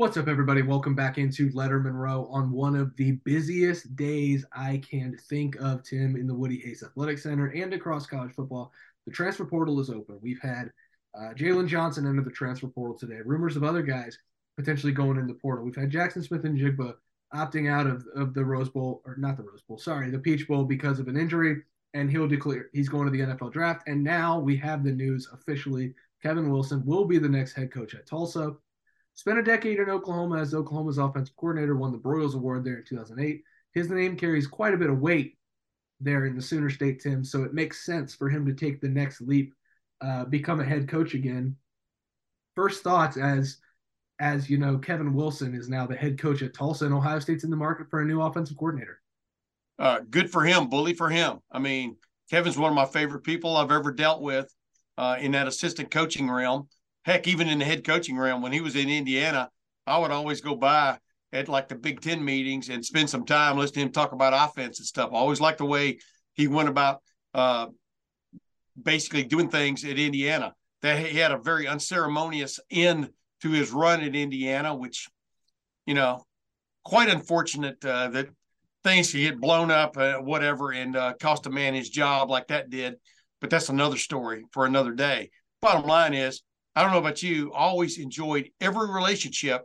What's up, everybody? Welcome back into Lettermen Row on one of the busiest days I can think of, Tim, in the Woody Hayes Athletic Center and across college football. The transfer portal is open. We've had uh, Jaylon Johnson enter the transfer portal today. Rumors of other guys potentially going in the portal. We've had Jaxon Smith-Njigba opting out of, of the Rose Bowl, or not the Rose Bowl, sorry, the Peach Bowl because of an injury, and he'll declare he's going to the NFL draft. And now we have the news officially Kevin Wilson will be the next head coach at Tulsa. Spent a decade in Oklahoma as Oklahoma's offensive coordinator, won the Broyles Award there in 2008. His name carries quite a bit of weight there in the Sooner State, Tim. So it makes sense for him to take the next leap, uh, become a head coach again. First thoughts as as you know, Kevin Wilson is now the head coach at Tulsa, and Ohio State's in the market for a new offensive coordinator. Uh, good for him, bully for him. I mean, Kevin's one of my favorite people I've ever dealt with uh, in that assistant coaching realm heck, even in the head coaching realm, when he was in Indiana, I would always go by at like the Big Ten meetings and spend some time listening to him talk about offense and stuff. I always liked the way he went about uh, basically doing things at Indiana. That he had a very unceremonious end to his run at Indiana, which, you know, quite unfortunate uh, that things could get blown up, uh, whatever, and uh, cost a man his job like that did. But that's another story for another day. Bottom line is, I don't know about you, always enjoyed every relationship.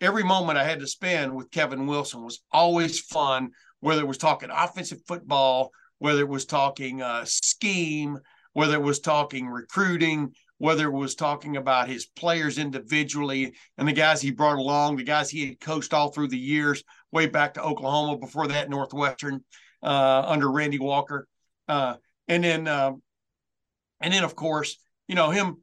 Every moment I had to spend with Kevin Wilson was always fun, whether it was talking offensive football, whether it was talking uh, scheme, whether it was talking recruiting, whether it was talking about his players individually and the guys he brought along, the guys he had coached all through the years, way back to Oklahoma, before that, Northwestern uh, under Randy Walker. Uh, and then, uh, and then, of course, you know, him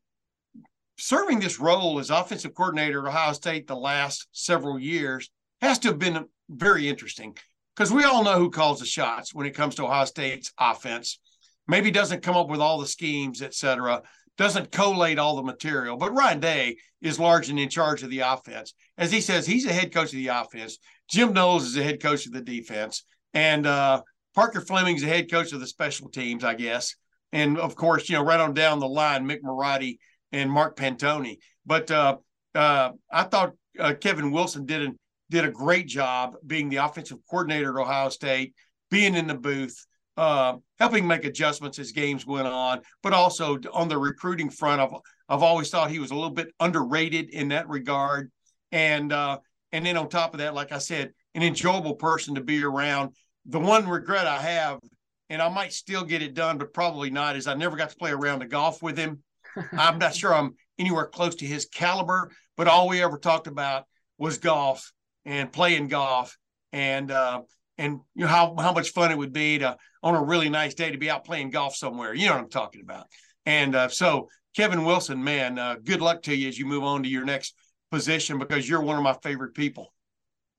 serving this role as offensive coordinator at Ohio State the last several years has to have been very interesting because we all know who calls the shots when it comes to Ohio State's offense. Maybe doesn't come up with all the schemes, et cetera, doesn't collate all the material, but Ryan Day is largely in charge of the offense. As he says, he's a head coach of the offense. Jim Knowles is the head coach of the defense. And uh, Parker Fleming's the head coach of the special teams, I guess. And of course, you know, right on down the line, Mick Marotti and Mark Pantoni. But uh, uh, I thought uh, Kevin Wilson did a, did a great job being the offensive coordinator at Ohio State, being in the booth, uh, helping make adjustments as games went on, but also on the recruiting front. I've, I've always thought he was a little bit underrated in that regard. And uh, and then on top of that, like I said, an enjoyable person to be around. The one regret I have, and I might still get it done, but probably not, is I never got to play around the golf with him. I'm not sure I'm anywhere close to his caliber, but all we ever talked about was golf and playing golf and uh, and you know how how much fun it would be to on a really nice day to be out playing golf somewhere. You know what I'm talking about. And uh, so Kevin Wilson, man, uh, good luck to you as you move on to your next position because you're one of my favorite people.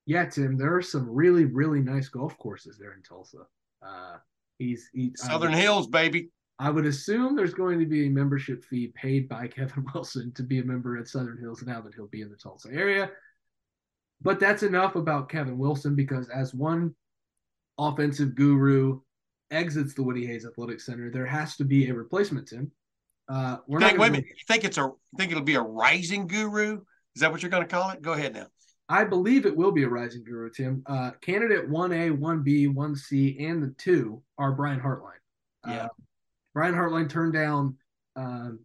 Yeah, Tim, there are some really really nice golf courses there in Tulsa. Uh, he's, he's Southern Hills, baby. I would assume there's going to be a membership fee paid by Kevin Wilson to be a member at Southern Hills now that he'll be in the Tulsa area. But that's enough about Kevin Wilson because as one offensive guru exits the Woody Hayes Athletic Center, there has to be a replacement. Tim, uh, we're think. Wait a minute. You think it's a? Think it'll be a rising guru? Is that what you're going to call it? Go ahead now. I believe it will be a rising guru, Tim. Uh, candidate one A, one B, one C, and the two are Brian Hartline. Yeah. Uh, Brian Hartline turned down um,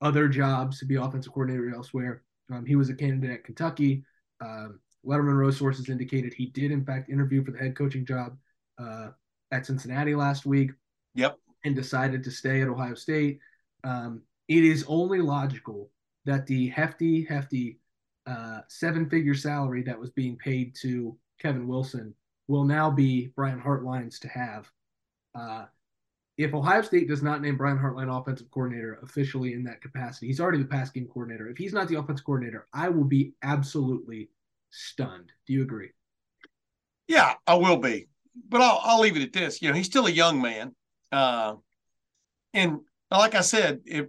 other jobs to be offensive coordinator elsewhere. Um, he was a candidate at Kentucky. Um, Lettermen Row sources indicated he did, in fact, interview for the head coaching job uh, at Cincinnati last week. Yep. And decided to stay at Ohio State. Um, it is only logical that the hefty, hefty uh, seven figure salary that was being paid to Kevin Wilson will now be Brian Hartline's to have. Uh, if Ohio State does not name Brian Hartline offensive coordinator officially in that capacity, he's already the pass game coordinator. If he's not the offensive coordinator, I will be absolutely stunned. Do you agree? Yeah, I will be. But I'll, I'll leave it at this. You know, he's still a young man. Uh, and like I said, if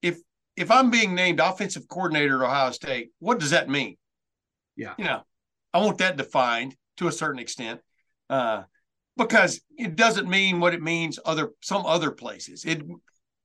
if if I'm being named offensive coordinator at Ohio State, what does that mean? Yeah. You know, I want that defined to a certain extent. Uh, because it doesn't mean what it means other some other places. It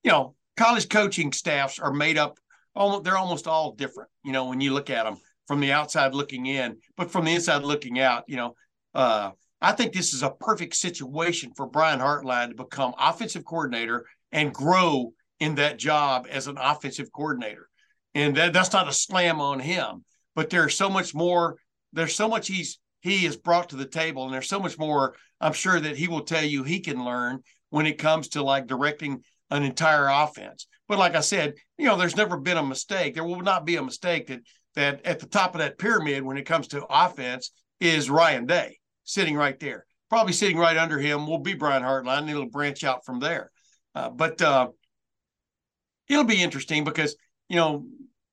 you know, college coaching staffs are made up almost they're almost all different, you know, when you look at them from the outside looking in, but from the inside looking out, you know, uh, I think this is a perfect situation for Brian Hartline to become offensive coordinator and grow in that job as an offensive coordinator. And that, that's not a slam on him, but there's so much more. There's so much he's he has brought to the table, and there's so much more. I'm sure that he will tell you he can learn when it comes to like directing an entire offense. But like I said, you know, there's never been a mistake. There will not be a mistake that that at the top of that pyramid when it comes to offense is Ryan Day sitting right there. Probably sitting right under him will be Brian Hartline, and it'll branch out from there. Uh, but uh, it'll be interesting because you know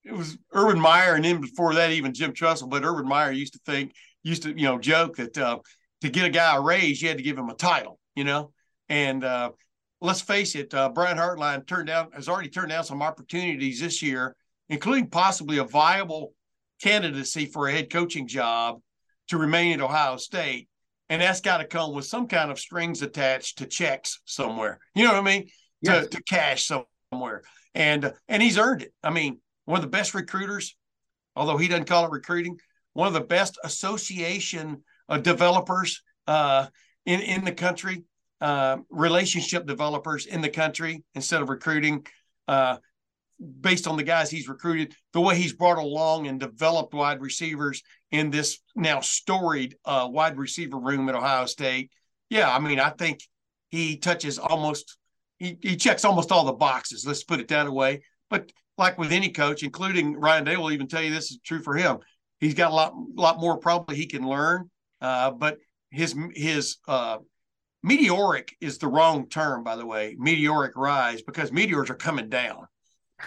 it was Urban Meyer, and then before that, even Jim Tressel. But Urban Meyer used to think, used to you know joke that uh, to get a guy a raise, you had to give him a title, you know. And uh, let's face it, uh, Brian Hartline turned down has already turned down some opportunities this year, including possibly a viable candidacy for a head coaching job to remain at Ohio State. And that's got to come with some kind of strings attached to checks somewhere. You know what I mean? Yes. To, to cash somewhere. And and he's earned it. I mean, one of the best recruiters, although he doesn't call it recruiting, one of the best association uh, developers uh, in in the country, uh, relationship developers in the country instead of recruiting. Uh, based on the guys he's recruited, the way he's brought along and developed wide receivers in this now storied uh, wide receiver room at Ohio State. Yeah, I mean, I think he touches almost, he, he checks almost all the boxes. Let's put it that way. But like with any coach, including Ryan Day, will even tell you this is true for him. He's got a lot, lot more probably he can learn. Uh, but his his uh, meteoric is the wrong term, by the way. Meteoric rise because meteors are coming down.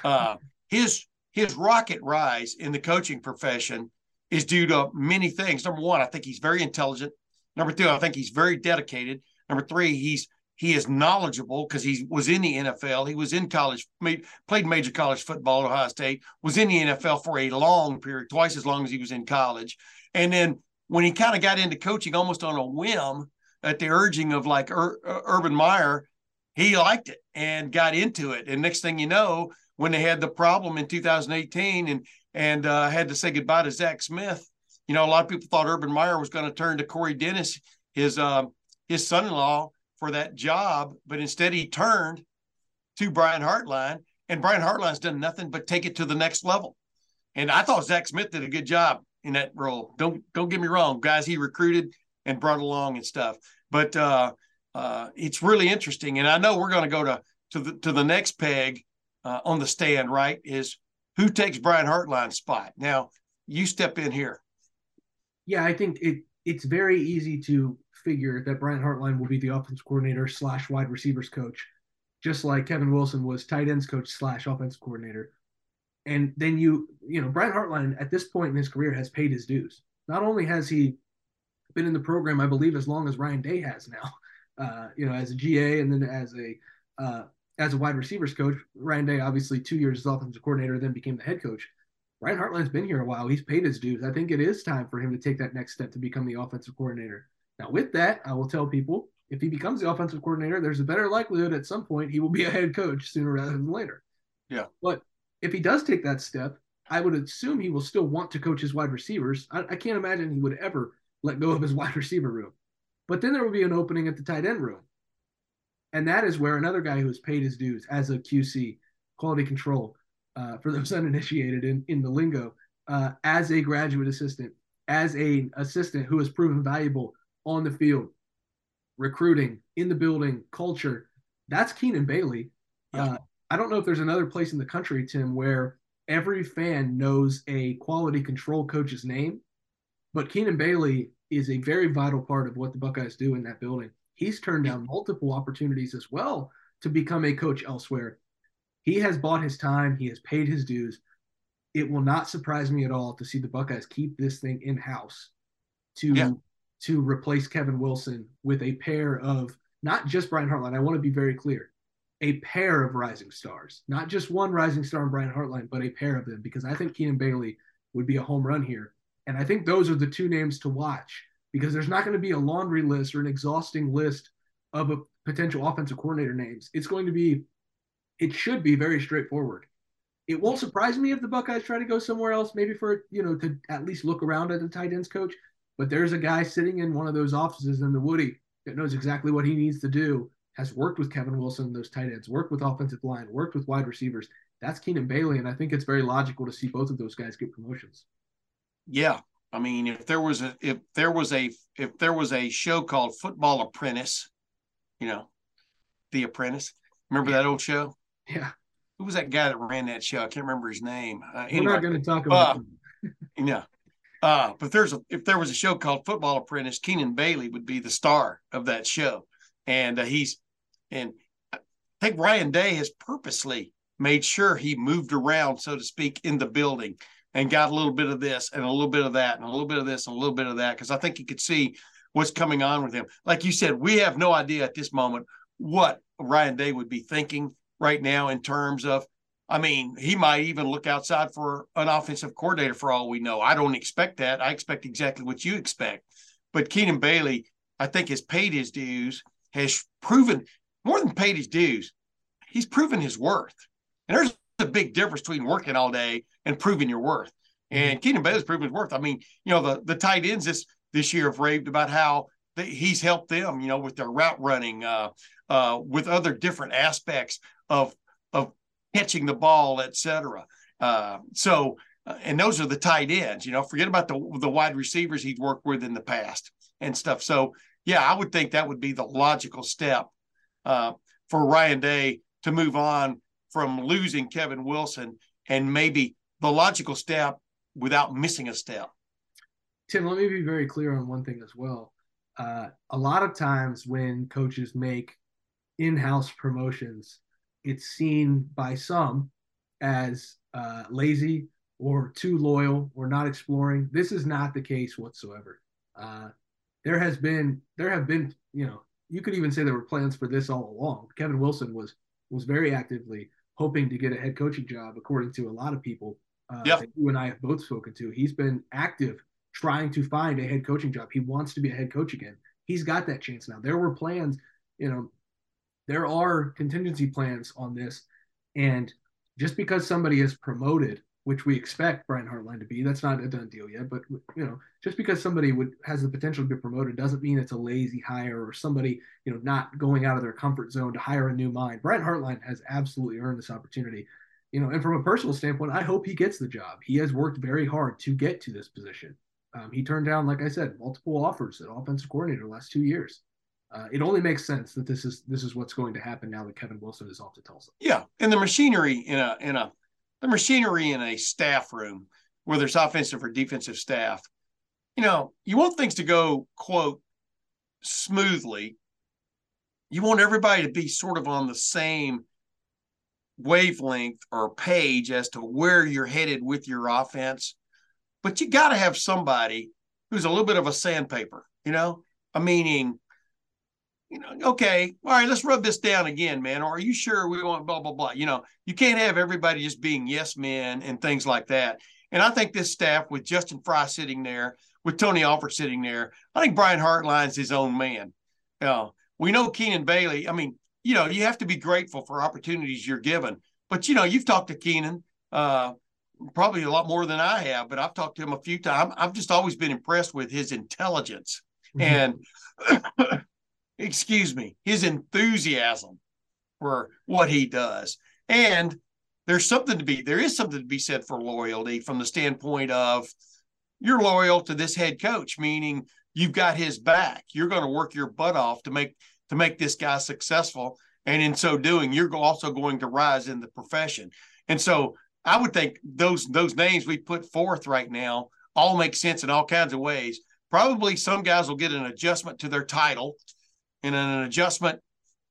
Uh, his his rocket rise in the coaching profession is due to many things. Number one, I think he's very intelligent. Number two, I think he's very dedicated. Number three, he's he is knowledgeable because he was in the NFL. He was in college, made, played major college football at Ohio State, was in the NFL for a long period, twice as long as he was in college. And then when he kind of got into coaching almost on a whim at the urging of like Ur- Urban Meyer, he liked it and got into it. And next thing you know, when they had the problem in 2018 and and uh, had to say goodbye to Zach Smith. You know, a lot of people thought Urban Meyer was going to turn to Corey Dennis, his uh, his son-in-law, for that job, but instead he turned to Brian Hartline, and Brian Hartline's done nothing but take it to the next level. And I thought Zach Smith did a good job in that role. Don't don't get me wrong, guys. He recruited and brought along and stuff, but uh, uh, it's really interesting. And I know we're going to go to to the to the next peg uh, on the stand, right, is who takes Brian Hartline's spot. Now, you step in here. Yeah, I think it it's very easy to figure that Brian Hartline will be the offense coordinator slash wide receivers coach, just like Kevin Wilson was tight ends coach slash offense coordinator. And then you, you know, Brian Hartline at this point in his career has paid his dues. Not only has he been in the program, I believe, as long as Ryan Day has now, uh, you know, as a GA and then as a uh, as a wide receivers coach. Ryan Day, obviously, two years as offensive coordinator, then became the head coach. Ryan Hartline's been here a while. He's paid his dues. I think it is time for him to take that next step to become the offensive coordinator. Now, with that, I will tell people if he becomes the offensive coordinator, there's a better likelihood at some point he will be a head coach sooner rather than later. Yeah. But if he does take that step, I would assume he will still want to coach his wide receivers. I, I can't imagine he would ever let go of his wide receiver room. But then there will be an opening at the tight end room. And that is where another guy who has paid his dues as a QC, quality control, uh, for those uninitiated in, in the lingo, uh, as a graduate assistant, as a assistant who has proven valuable on the field, recruiting, in the building, culture. That's Keenan Bailey. Yeah. Uh, I don't know if there's another place in the country, Tim, where every fan knows a quality control coach's name, but Keenan Bailey is a very vital part of what the Buckeyes do in that building He's turned down multiple opportunities as well to become a coach elsewhere. He has bought his time, he has paid his dues. It will not surprise me at all to see the Buckeyes keep this thing in house to yeah. To replace Kevin Wilson with a pair of not just Brian Hartline. I want to be very clear. A pair of rising stars, not just one rising star in Brian Hartline, but a pair of them, because I think Keenan Bailey would be a home run here. And I think those are the two names to watch because there's not going to be a laundry list or an exhausting list of a potential offensive coordinator names. It's going to be, it should be very straightforward. It won't surprise me if the Buckeyes try to go somewhere else, maybe for, you know, to at least look around at the tight ends coach. But there's a guy sitting in one of those offices in the Woody that knows exactly what he needs to do, has worked with Kevin Wilson, those tight ends, worked with offensive line, worked with wide receivers. That's Keenan Bailey. And I think it's very logical to see both of those guys get promotions. Yeah. I mean, if there was a if there was a if there was a show called Football Apprentice, you know, The Apprentice. Remember yeah. that old show? Yeah. Who was that guy that ran that show? I can't remember his name. Uh, anyway, We're not going to talk about. Uh, yeah. Uh, but there's a, if there was a show called Football Apprentice, Keenan Bailey would be the star of that show, and uh, he's and I think Ryan Day has purposely made sure he moved around, so to speak, in the building and got a little bit of this and a little bit of that and a little bit of this and a little bit of that because I think he could see what's coming on with him. Like you said, we have no idea at this moment what Ryan Day would be thinking right now in terms of. I mean, he might even look outside for an offensive coordinator for all we know. I don't expect that. I expect exactly what you expect. But Keenan Bailey, I think, has paid his dues, has proven more than paid his dues. He's proven his worth. And there's a big difference between working all day and proving your worth. And mm-hmm. Keenan Bailey's proven his worth. I mean, you know, the the tight ends this this year have raved about how they, he's helped them, you know, with their route running, uh, uh, with other different aspects of of catching the ball, etc. Uh, so, uh, and those are the tight ends. You know, forget about the the wide receivers he's worked with in the past and stuff. So, yeah, I would think that would be the logical step uh, for Ryan Day to move on from losing Kevin Wilson and maybe the logical step without missing a step. Tim, let me be very clear on one thing as well. Uh, a lot of times when coaches make in-house promotions, it's seen by some as uh, lazy or too loyal or not exploring. This is not the case whatsoever. Uh, there has been, there have been, you know, you could even say there were plans for this all along. Kevin Wilson was was very actively hoping to get a head coaching job, according to a lot of people uh, yep. that you and I have both spoken to. He's been active trying to find a head coaching job. He wants to be a head coach again. He's got that chance now. There were plans, you know, there are contingency plans on this. And just because somebody is promoted, which we expect Brian Hartline to be, that's not a done deal yet. But you know, just because somebody would has the potential to be promoted doesn't mean it's a lazy hire or somebody you know not going out of their comfort zone to hire a new mind. Brian Hartline has absolutely earned this opportunity. You know, and from a personal standpoint, I hope he gets the job. He has worked very hard to get to this position. Um, he turned down, like I said, multiple offers at offensive coordinator last two years. Uh, it only makes sense that this is this is what's going to happen now that Kevin Wilson is off to Tulsa. Yeah, and the machinery in a in a the machinery in a staff room, whether it's offensive or defensive staff, you know, you want things to go quote smoothly. You want everybody to be sort of on the same wavelength or page as to where you're headed with your offense but you got to have somebody who's a little bit of a sandpaper, you know, a meaning, you know, okay, all right, let's rub this down again, man. Or are you sure we want blah, blah, blah? You know, you can't have everybody just being yes men and things like that. And I think this staff with Justin Frye sitting there, with Tony Alford sitting there, I think Brian Hartline's his own man. Uh, we know Keenan Bailey. I mean, you know, you have to be grateful for opportunities you're given. But you know, you've talked to Keenan. Uh, probably a lot more than I have, but I've talked to him a few times. I've just always been impressed with his intelligence mm-hmm. and, excuse me, his enthusiasm for what he does. And there's something to be, there is something to be said for loyalty from the standpoint of you're loyal to this head coach, meaning you've got his back. You're going to work your butt off to make, to make this guy successful. And in so doing, you're also going to rise in the profession. And so I would think those those names we put forth right now all make sense in all kinds of ways. Probably some guys will get an adjustment to their title and an adjustment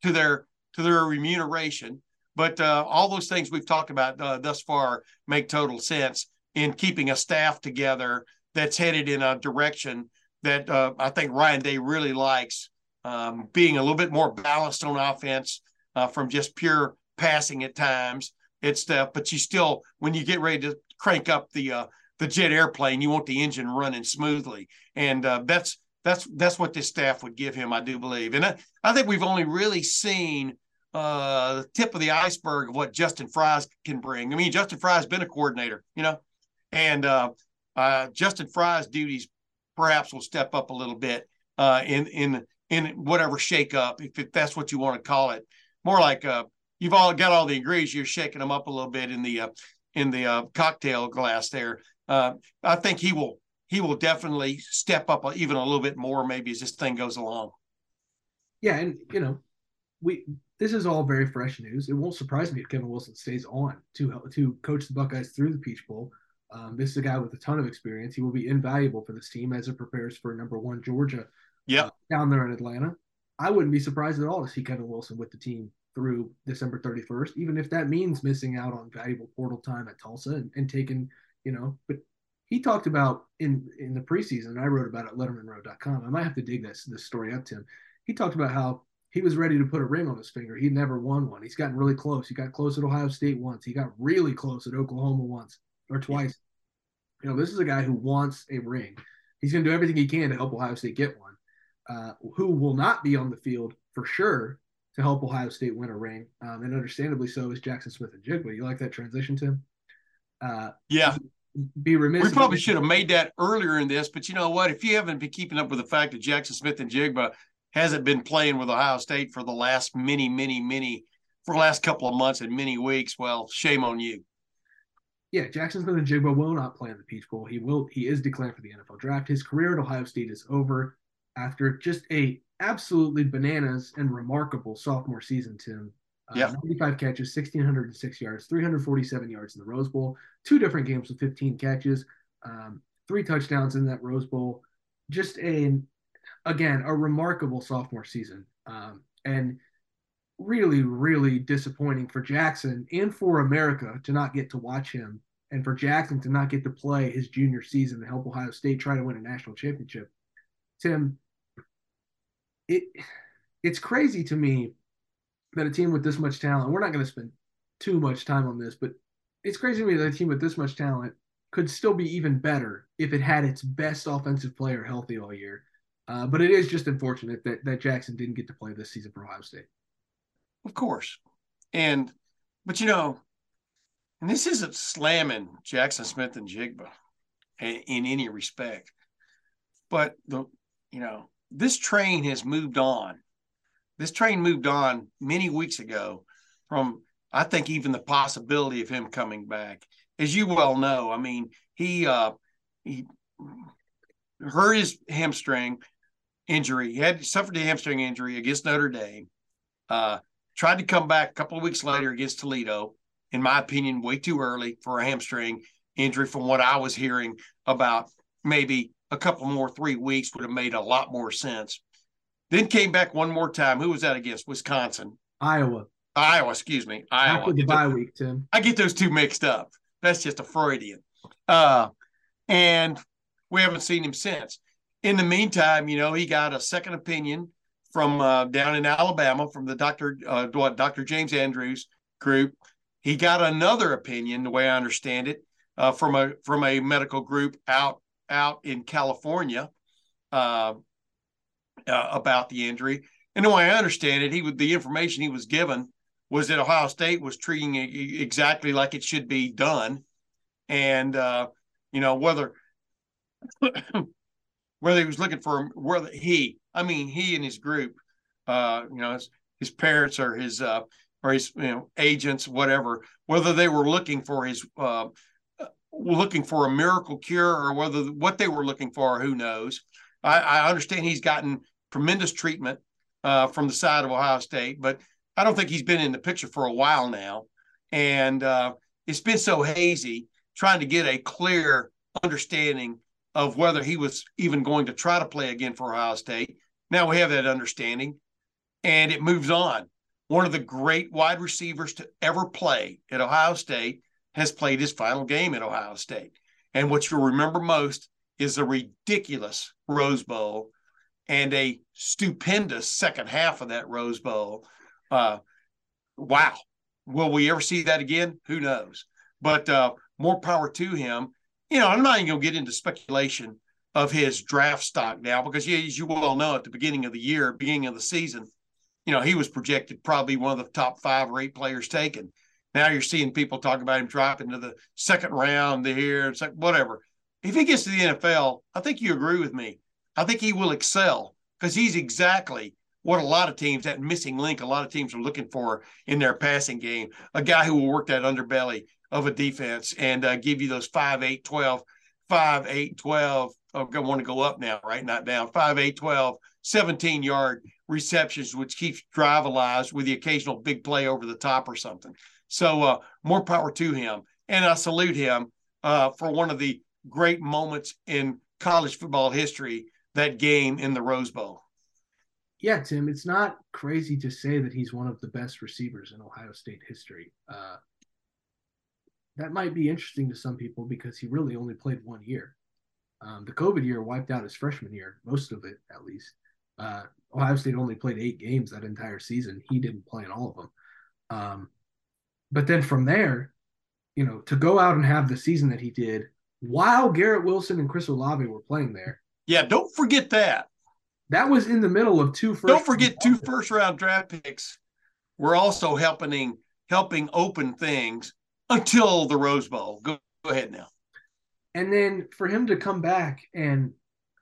to their to their remuneration. But uh, all those things we've talked about uh, thus far make total sense in keeping a staff together that's headed in a direction that uh, I think Ryan Day really likes, um, being a little bit more balanced on offense uh, from just pure passing at times. It's the but you still when you get ready to crank up the uh, the jet airplane, you want the engine running smoothly, and uh, that's that's that's what this staff would give him, I do believe. And I, I think we've only really seen uh, the tip of the iceberg of what Justin Frye's can bring. I mean, Justin Frye's been a coordinator, you know, and uh, uh, Justin Frye's duties perhaps will step up a little bit uh, in in in whatever shakeup, if, if that's what you want to call it. More like uh, you've all got all the ingredients, you're shaking them up a little bit in the uh, in the cocktail glass there. I think he will he will definitely step up even a little bit more maybe as this thing goes along. Yeah, and you know, we this is all very fresh news. It won't surprise me if Kevin Wilson stays on to to coach the Buckeyes through the Peach Bowl. Um, this is a guy with a ton of experience. He will be invaluable for this team as it prepares for number one Georgia. Yeah, uh, down there in Atlanta. I wouldn't be surprised at all to see Kevin Wilson with the team through December 31st, even if that means missing out on valuable portal time at Tulsa and, and taking, you know, but he talked about in in the preseason, and I wrote about it at lettermenrow.com. I might have to dig this this story up, Tim. He talked about how he was ready to put a ring on his finger. He'd never won one. He's gotten really close. He got close at Ohio State once. He got really close at Oklahoma once or twice. You know, this is a guy who wants a ring. He's going to do everything he can to help Ohio State get one. Uh, who will not be on the field for sure to help Ohio State win a ring, um, and understandably so is Jaxon Smith-Njigba. You like that transition, Tim? Uh, yeah. Be remiss. We probably should have made that earlier in this, but you know what? If you haven't been keeping up with the fact that Jaxon Smith-Njigba hasn't been playing with Ohio State for the last many, many, many, for the last couple of months and many weeks, well, shame on you. Yeah, Jaxon Smith-Njigba will not play in the Peach Bowl. He will. He is declared for the NFL draft. His career at Ohio State is over after just a absolutely bananas and remarkable sophomore season, Tim. Uh, yeah. 95 catches, 1,606 yards, 347 yards in the Rose Bowl, two different games with 15 catches, um, three touchdowns in that Rose Bowl. Just a, again, a remarkable sophomore season. Um, and really, really disappointing for Jaxon and for America to not get to watch him and for Jaxon to not get to play his junior season to help Ohio State try to win a national championship. Tim, it it's crazy to me that a team with this much talent, we're not going to spend too much time on this, but it's crazy to me that a team with this much talent could still be even better if it had its best offensive player healthy all year. Uh, but it is just unfortunate that, that Jaxon didn't get to play this season for Ohio State. Of course. And, but you know, and this isn't slamming Jaxon Smith-Njigba in, in any respect, but the, you know, this train has moved on. This train moved on many weeks ago from, I think, even the possibility of him coming back. As you well know, I mean, he uh, he hurt his hamstring injury. He had suffered a hamstring injury against Notre Dame. Uh, tried to come back a couple of weeks later against Toledo. In my opinion, way too early for a hamstring injury, from what I was hearing about maybe a couple more three weeks would have made a lot more sense. Then came back one more time. Who was that against? Wisconsin. Iowa. Iowa, excuse me. Iowa. The bye week, Tim. I get those two mixed up. That's just a Freudian. Uh, and we haven't seen him since. In the meantime, you know, he got a second opinion from uh, down in Alabama from the Dr. Uh, Dr. James Andrews group. He got another opinion, the way I understand it, uh, from a from a medical group out out in California uh, uh, about the injury. And the way I understand it, he would the information he was given was that Ohio State was treating it exactly like it should be done, and uh, you know whether whether he was looking for whether he, I mean he and his group, uh, you know his, his parents or his uh, or his you know agents, whatever, whether they were looking for his uh, looking for a miracle cure or whether what they were looking for, who knows. I, I understand he's gotten tremendous treatment uh, from the side of Ohio State, but I don't think he's been in the picture for a while now. And uh, it's been so hazy trying to get a clear understanding of whether he was even going to try to play again for Ohio State. Now we have that understanding. and it moves on. One of the great wide receivers to ever play at Ohio State has played his final game at Ohio State. And what you'll remember most is the ridiculous Rose Bowl and a stupendous second half of that Rose Bowl. Uh, wow. Will we ever see that again? Who knows? But uh, more power to him. You know, I'm not even going to get into speculation of his draft stock now because, as you well know, at the beginning of the year, beginning of the season, you know, he was projected probably one of the top five or eight players taken. Now you're seeing people talk about him dropping to the second round here, it's like whatever. If he gets to the NFL, I think you agree with me. I think he will excel because he's exactly what a lot of teams, that missing link, a lot of teams are looking for in their passing game. A guy who will work that underbelly of a defense and uh, give you those 5, 8, 12, 5, 8, 12. Oh, I want to go up now, right? Not down. 5, 8, 12, 17 yard receptions, which keeps drive alive with the occasional big play over the top or something. So uh, more power to him. And I salute him uh, for one of the great moments in college football history, that game in the Rose Bowl. Yeah, Tim, it's not crazy to say that he's one of the best receivers in Ohio State history. Uh, that might be interesting to some people because he really only played one year. Um, the COVID year wiped out his freshman year, most of it at least. Uh, Ohio State only played eight games that entire season. He didn't play in all of them. Um, but then from there, you know, to go out and have the season that he did while Garrett Wilson and Chris Olave were playing there. Yeah, don't forget that. That was in the middle of two first. Don't forget two first round draft picks. We're also helping helping open things until the Rose Bowl. Go, go ahead now. And then for him to come back and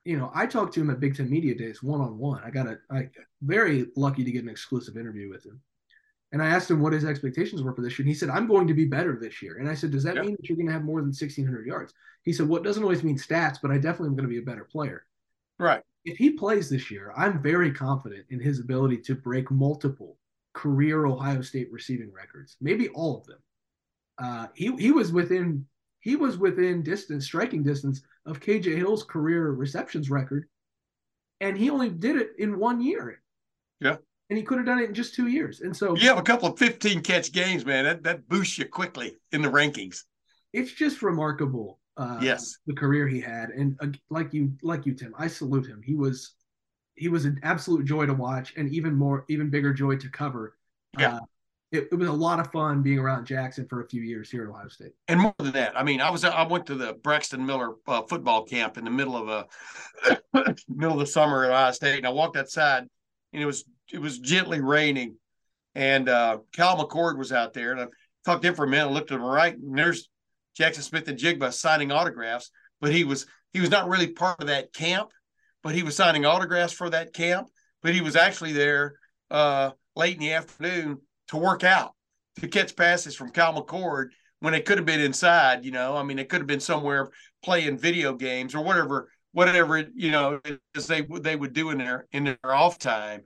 you know, I talked to him at Big Ten Media Days one on one. I got a I very lucky to get an exclusive interview with him. And I asked him what his expectations were for this year. And he said, I'm going to be better this year. And I said, Does that mean that you're going to have more than 1,600 yards? He said, Well, it doesn't always mean stats, but I definitely am going to be a better player. Right. If he plays this year, I'm very confident in his ability to break multiple career Ohio State receiving records, maybe all of them. Uh, he he was within he was within distance, striking distance of KJ Hill's career receptions record, and he only did it in one year. Yeah and he could have done it in just two years. And so you have a couple of 15 catch games, man. That that boosts you quickly in the rankings. It's just remarkable. Uh, yes, the career he had, and uh, like you, like you, Tim, I salute him. He was, he was an absolute joy to watch, and even more, even bigger joy to cover. Yeah. Uh, it, it, was a lot of fun being around Jaxon for a few years here at Ohio State. And more than that, I mean, I was I went to the Braxton Miller uh, football camp in the middle of a middle of the summer at Ohio State, and I walked outside, and it was it was gently raining, and uh, Kyle McCord was out there, and I talked to him for a minute. I looked to the right, and there's Jaxon Smith-Njigba signing autographs, but he was he was not really part of that camp, but he was signing autographs for that camp. But he was actually there uh, late in the afternoon to work out, to catch passes from Kyle McCord when they could have been inside. You know, I mean, they could have been somewhere playing video games or whatever, whatever you know, as they they would do in their in their off time.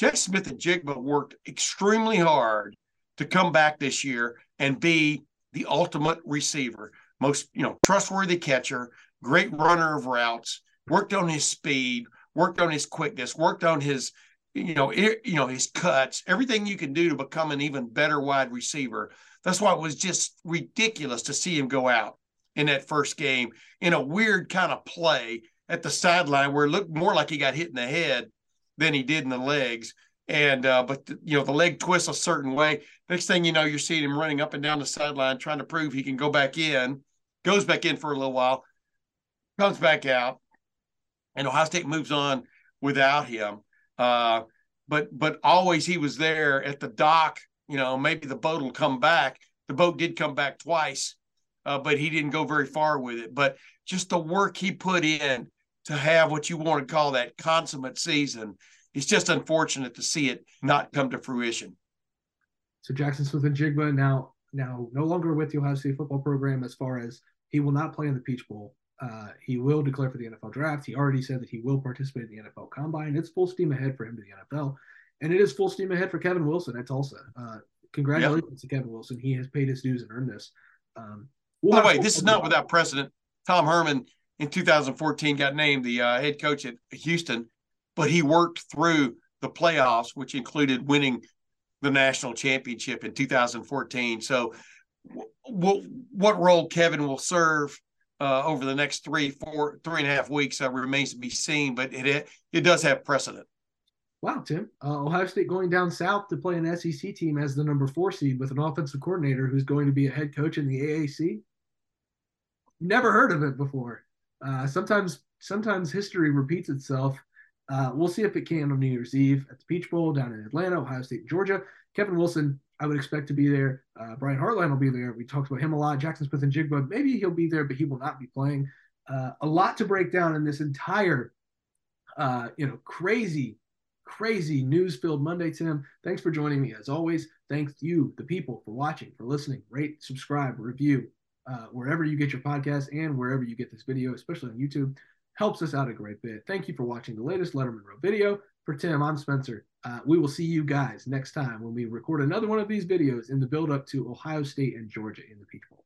Jeff Smith-Njigba worked extremely hard to come back this year and be the ultimate receiver, most you know trustworthy catcher, great runner of routes. Worked on his speed, worked on his quickness, worked on his you know you know his cuts, everything you can do to become an even better wide receiver. That's why it was just ridiculous to see him go out in that first game in a weird kind of play at the sideline where it looked more like he got hit in the head than he did in the legs. And uh, but you know the leg twists a certain way. Next thing you know, you're seeing him running up and down the sideline trying to prove he can go back in. Goes back in for a little while, comes back out, and Ohio State moves on without him. Uh, but but always he was there at the dock. You know, maybe the boat will come back. The boat did come back twice, uh, but he didn't go very far with it. But just the work he put in to have what you want to call that consummate season. It's just unfortunate to see it not come to fruition. So Jaxon Smith-Njigba now now no longer with the Ohio State football program as far as he will not play in the Peach Bowl. Uh, he will declare for the NFL draft. He already said that he will participate in the NFL Combine. It's full steam ahead for him to the NFL, and it is full steam ahead for Kevin Wilson at Tulsa. Uh, congratulations yep. to Kevin Wilson. He has paid his dues and earned this. Um, we'll By the way, this is not without precedent. Tom Herman in 2014 got named the uh, head coach at Houston, but he worked through the playoffs, which included winning the national championship in 2014. So, what what role Kevin will serve uh, over the next three, four, three and a half weeks uh, remains to be seen, but it it does have precedent. Wow, Tim. Uh, Ohio State going down south to play an SEC team as the number four seed with an offensive coordinator who's going to be a head coach in the AAC. Never heard of it before. Uh, sometimes, sometimes history repeats itself. Uh, we'll see if it can on New Year's Eve at the Peach Bowl down in Atlanta, Ohio State, Georgia. Kevin Wilson, I would expect to be there. Uh, Brian Hartline will be there. We talked about him a lot. Jaxon Smith-Njigba, maybe he'll be there, but he will not be playing. Uh, a lot to break down in this entire, uh, you know, crazy crazy news filled Monday, Tim. Thanks for joining me as always. Thanks you, the people, for watching, for listening. Rate, subscribe, review uh, wherever you get your podcast and wherever you get this video, especially on YouTube. Helps us out a great bit. Thank you for watching the latest Lettermen Row video. For Tim, I'm Spencer. Uh, we will see you guys next time when we record another one of these videos in the build up to Ohio State and Georgia in the Peach Bowl.